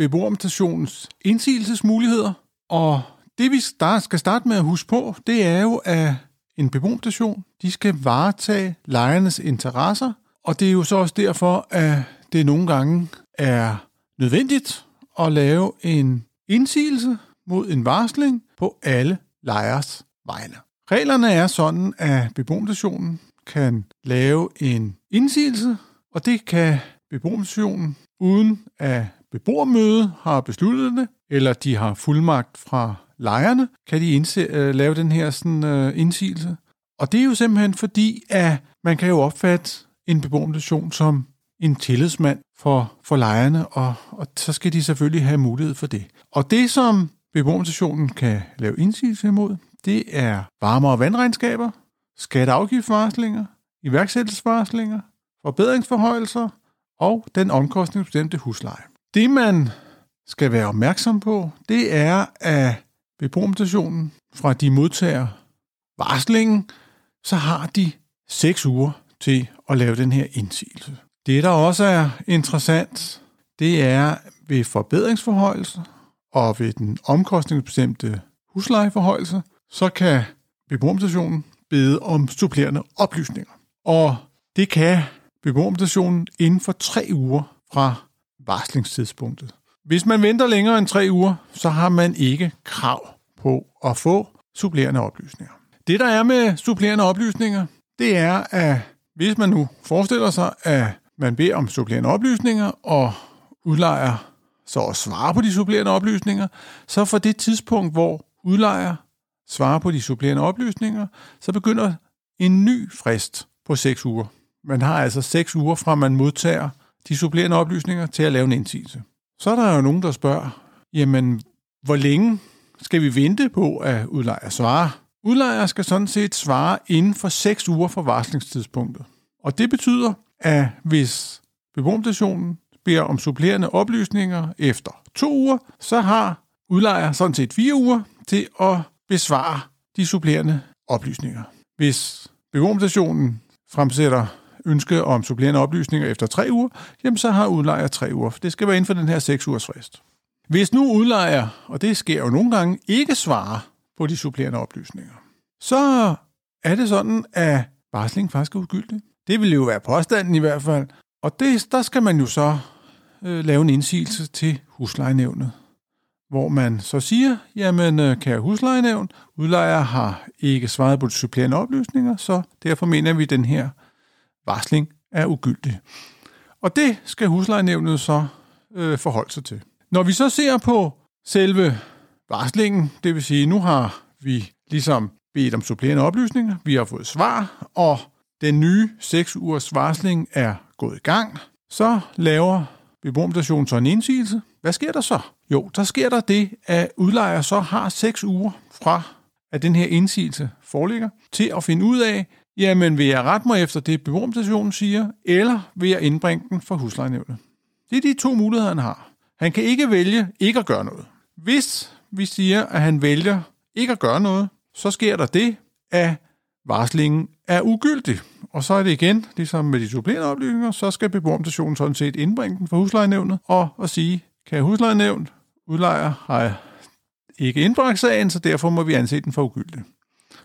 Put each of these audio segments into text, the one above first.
beboermutationens indsigelsesmuligheder, og det vi skal starte med at huske på, det er jo, at en beboermutation, de skal varetage lejernes interesser, og det er jo så også derfor, at det nogle gange er nødvendigt at lave en indsigelse mod en varsling på alle lejers vegne. Reglerne er sådan, at beboermutationen kan lave en indsigelse, og det kan beboermutationen uden at beboermøde har besluttet det, eller de har fuldmagt fra lejerne, kan de indse, uh, lave den her sådan, uh, indsigelse. Og det er jo simpelthen fordi, at man kan jo opfatte en beboermødestation som en tillidsmand for, for lejerne, og, og så skal de selvfølgelig have mulighed for det. Og det, som beboermødestationen kan lave indsigelse imod, det er varme- og vandregnskaber, skatteafgiftsvarslinger, iværksættelsesvarslinger, forbedringsforhøjelser og den omkostningsbestemte husleje. Det, man skal være opmærksom på, det er, at beboermutationen fra de modtager varslingen, så har de seks uger til at lave den her indsigelse. Det, der også er interessant, det er ved forbedringsforhøjelse og ved den omkostningsbestemte huslejeforhøjelse, så kan beboermutationen bede om supplerende oplysninger. Og det kan beboermutationen inden for tre uger fra varslingstidspunktet. Hvis man venter længere end tre uger, så har man ikke krav på at få supplerende oplysninger. Det, der er med supplerende oplysninger, det er, at hvis man nu forestiller sig, at man beder om supplerende oplysninger, og udlejer så at svare på de supplerende oplysninger, så fra det tidspunkt, hvor udlejer svarer på de supplerende oplysninger, så begynder en ny frist på 6 uger. Man har altså 6 uger fra, man modtager de supplerende oplysninger til at lave en indsigelse. Så er der jo nogen, der spørger, jamen, hvor længe skal vi vente på, at udlejer svarer? Udlejer skal sådan set svare inden for 6 uger fra varslingstidspunktet. Og det betyder, at hvis beboerstationen beder om supplerende oplysninger efter to uger, så har udlejer sådan set fire uger til at besvare de supplerende oplysninger. Hvis beboerstationen fremsætter ønske om supplerende oplysninger efter tre uger, jamen så har udlejer tre uger. Det skal være inden for den her seks ugers frist. Hvis nu udlejer, og det sker jo nogle gange, ikke svarer på de supplerende oplysninger, så er det sådan, at varsling faktisk er ugyldig. Det vil jo være påstanden i hvert fald. Og det, der skal man jo så øh, lave en indsigelse til huslejenævnet, hvor man så siger, jamen øh, kære huslejenævn, udlejer har ikke svaret på de supplerende oplysninger, så derfor mener vi, at den her varsling er ugyldig. Og det skal huslejenævnet så øh, forholde sig til. Når vi så ser på selve varslingen, det vil sige, nu har vi ligesom bedt om supplerende oplysninger, vi har fået svar, og den nye 6 ugers varsling er gået i gang, så laver beboermutationen så en indsigelse. Hvad sker der så? Jo, der sker der det, at udlejer så har 6 uger fra, at den her indsigelse foreligger, til at finde ud af, Jamen, vil jeg rette mig efter det, beboermutationen siger, eller vil jeg indbringe den for huslejenævnet? Det er de to muligheder, han har. Han kan ikke vælge ikke at gøre noget. Hvis vi siger, at han vælger ikke at gøre noget, så sker der det, at varslingen er ugyldig. Og så er det igen, ligesom med de supplerende oplysninger, så skal beboermutationen sådan set indbringe den for huslejenævnet og, og sige, kan huslejenævn, udlejer har ikke indbragt sagen, så derfor må vi anse den for ugyldig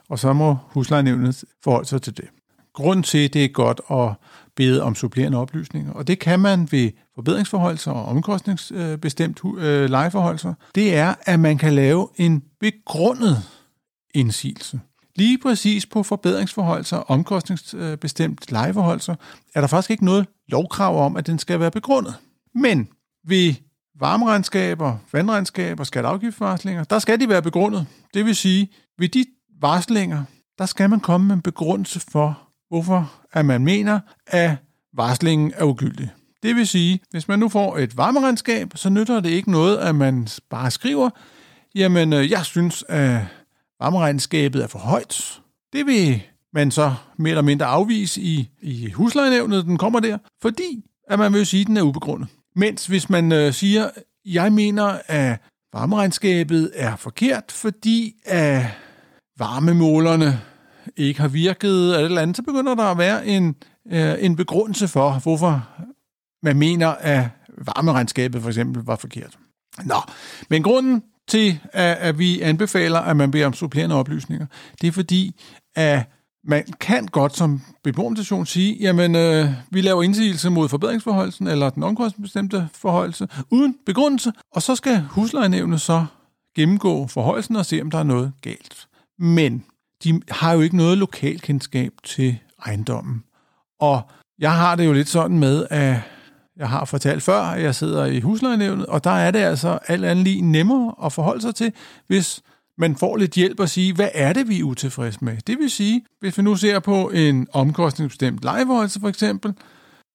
og så må huslejenævnet forholde sig til det. Grunden til, at det er godt at bede om supplerende oplysninger. Og det kan man ved forbedringsforholdelser og omkostningsbestemt øh, lejeforholdelser. Det er, at man kan lave en begrundet indsigelse. Lige præcis på forbedringsforholdelser og omkostningsbestemt lejeforholdelser er der faktisk ikke noget lovkrav om, at den skal være begrundet. Men ved varmeregnskaber, vandregnskaber, skatteafgiftsvarslinger, der skal de være begrundet. Det vil sige, ved de varslinger, der skal man komme med en begrundelse for, hvorfor at man mener, at varslingen er ugyldig. Det vil sige, hvis man nu får et varmeregnskab, så nytter det ikke noget, at man bare skriver, jamen øh, jeg synes, at varmeregnskabet er for højt. Det vil man så mere eller mindre afvise i, i huslejenævnet, den kommer der, fordi at man vil sige, at den er ubegrundet. Mens hvis man øh, siger, jeg mener, at varmeregnskabet er forkert, fordi at varmemålerne ikke har virket eller et eller andet, så begynder der at være en, øh, en begrundelse for, hvorfor man mener, at varmeregnskabet for eksempel var forkert. Nå, men grunden til, at, at vi anbefaler, at man beder om supplerende oplysninger, det er fordi, at man kan godt som beboerorganisation sige, jamen, øh, vi laver indsigelse mod forbedringsforholdelsen eller den omkostningsbestemte forholdelse uden begrundelse, og så skal huslejenævnet så gennemgå forholdelsen og se, om der er noget galt. Men de har jo ikke noget lokalkendskab til ejendommen. Og jeg har det jo lidt sådan med, at jeg har fortalt før, at jeg sidder i huslejenævnet, og der er det altså alt andet lige nemmere at forholde sig til, hvis man får lidt hjælp at sige, hvad er det, vi er utilfredse med? Det vil sige, hvis vi nu ser på en omkostningsbestemt lejeforholdelse for eksempel,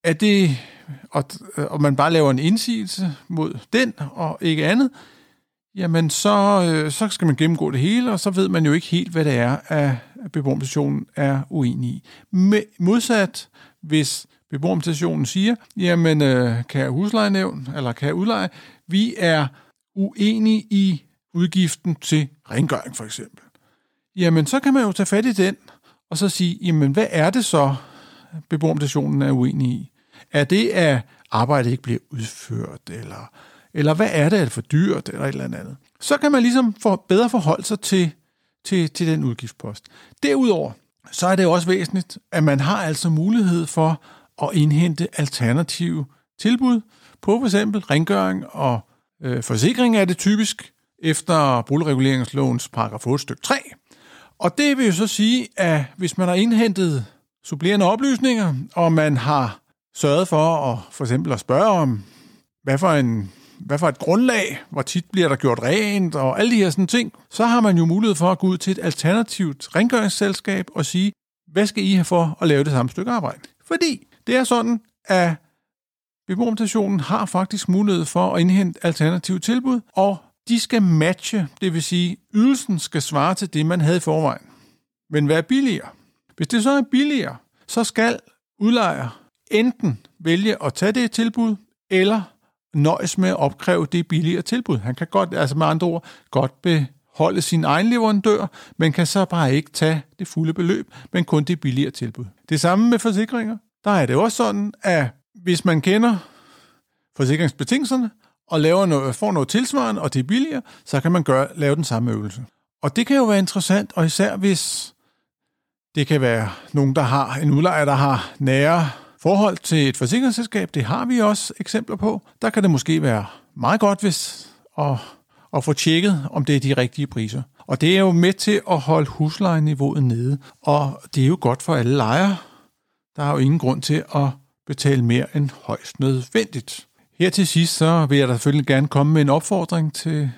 at det, og, og man bare laver en indsigelse mod den og ikke andet, jamen så, øh, så skal man gennemgå det hele, og så ved man jo ikke helt, hvad det er, at beboerorganisationen er uenig i. Med, modsat, hvis beboerorganisationen siger, jamen øh, kan huslejenævn, eller kan udleje, vi er uenige i udgiften til rengøring for eksempel. Jamen så kan man jo tage fat i den, og så sige, jamen hvad er det så, beboerorganisationen er uenig i? Er det, at arbejdet ikke bliver udført, eller eller hvad er det, er det for dyrt, eller et eller andet. Så kan man ligesom få bedre forholde sig til, til, til den udgiftspost. Derudover, så er det også væsentligt, at man har altså mulighed for at indhente alternative tilbud på f.eks. rengøring og øh, forsikring er det typisk efter boligreguleringslovens paragraf 8 stykke 3. Og det vil jo så sige, at hvis man har indhentet supplerende oplysninger, og man har sørget for at for eksempel at spørge om, hvad for en hvad for et grundlag, hvor tit bliver der gjort rent, og alle de her sådan ting, så har man jo mulighed for at gå ud til et alternativt rengøringsselskab og sige, hvad skal I have for at lave det samme stykke arbejde? Fordi det er sådan, at beboermentationen har faktisk mulighed for at indhente alternative tilbud, og de skal matche, det vil sige, ydelsen skal svare til det, man havde i forvejen. Men hvad er billigere? Hvis det så er billigere, så skal udlejer enten vælge at tage det tilbud, eller nøjes med at opkræve det billigere tilbud. Han kan godt, altså med andre ord, godt beholde sin egen leverandør, men kan så bare ikke tage det fulde beløb, men kun det billigere tilbud. Det samme med forsikringer. Der er det også sådan, at hvis man kender forsikringsbetingelserne, og laver noget, får noget tilsvarende, og det er billigere, så kan man gøre, lave den samme øvelse. Og det kan jo være interessant, og især hvis det kan være nogen, der har en udlejer, der har nære forhold til et forsikringsselskab, det har vi også eksempler på. Der kan det måske være meget godt, hvis at, at få tjekket, om det er de rigtige priser. Og det er jo med til at holde huslejeniveauet nede, og det er jo godt for alle lejere. Der er jo ingen grund til at betale mere end højst nødvendigt. Her til sidst så vil jeg da selvfølgelig gerne komme med en opfordring til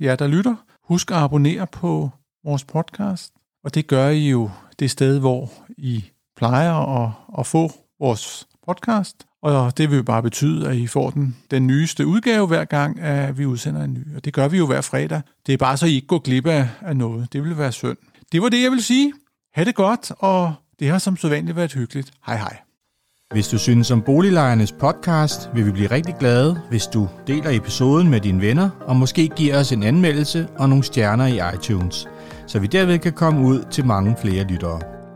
jer, der lytter. Husk at abonnere på vores podcast, og det gør I jo det sted, hvor I plejer at, at få vores podcast, og det vil jo bare betyde, at I får den, den nyeste udgave hver gang, at vi udsender en ny. Og det gør vi jo hver fredag. Det er bare så, I ikke går glip af, af noget. Det vil være synd. Det var det, jeg vil sige. Ha' det godt, og det har som sædvanligt været hyggeligt. Hej hej. Hvis du synes om Boliglejernes podcast, vil vi blive rigtig glade, hvis du deler episoden med dine venner, og måske giver os en anmeldelse og nogle stjerner i iTunes, så vi derved kan komme ud til mange flere lyttere.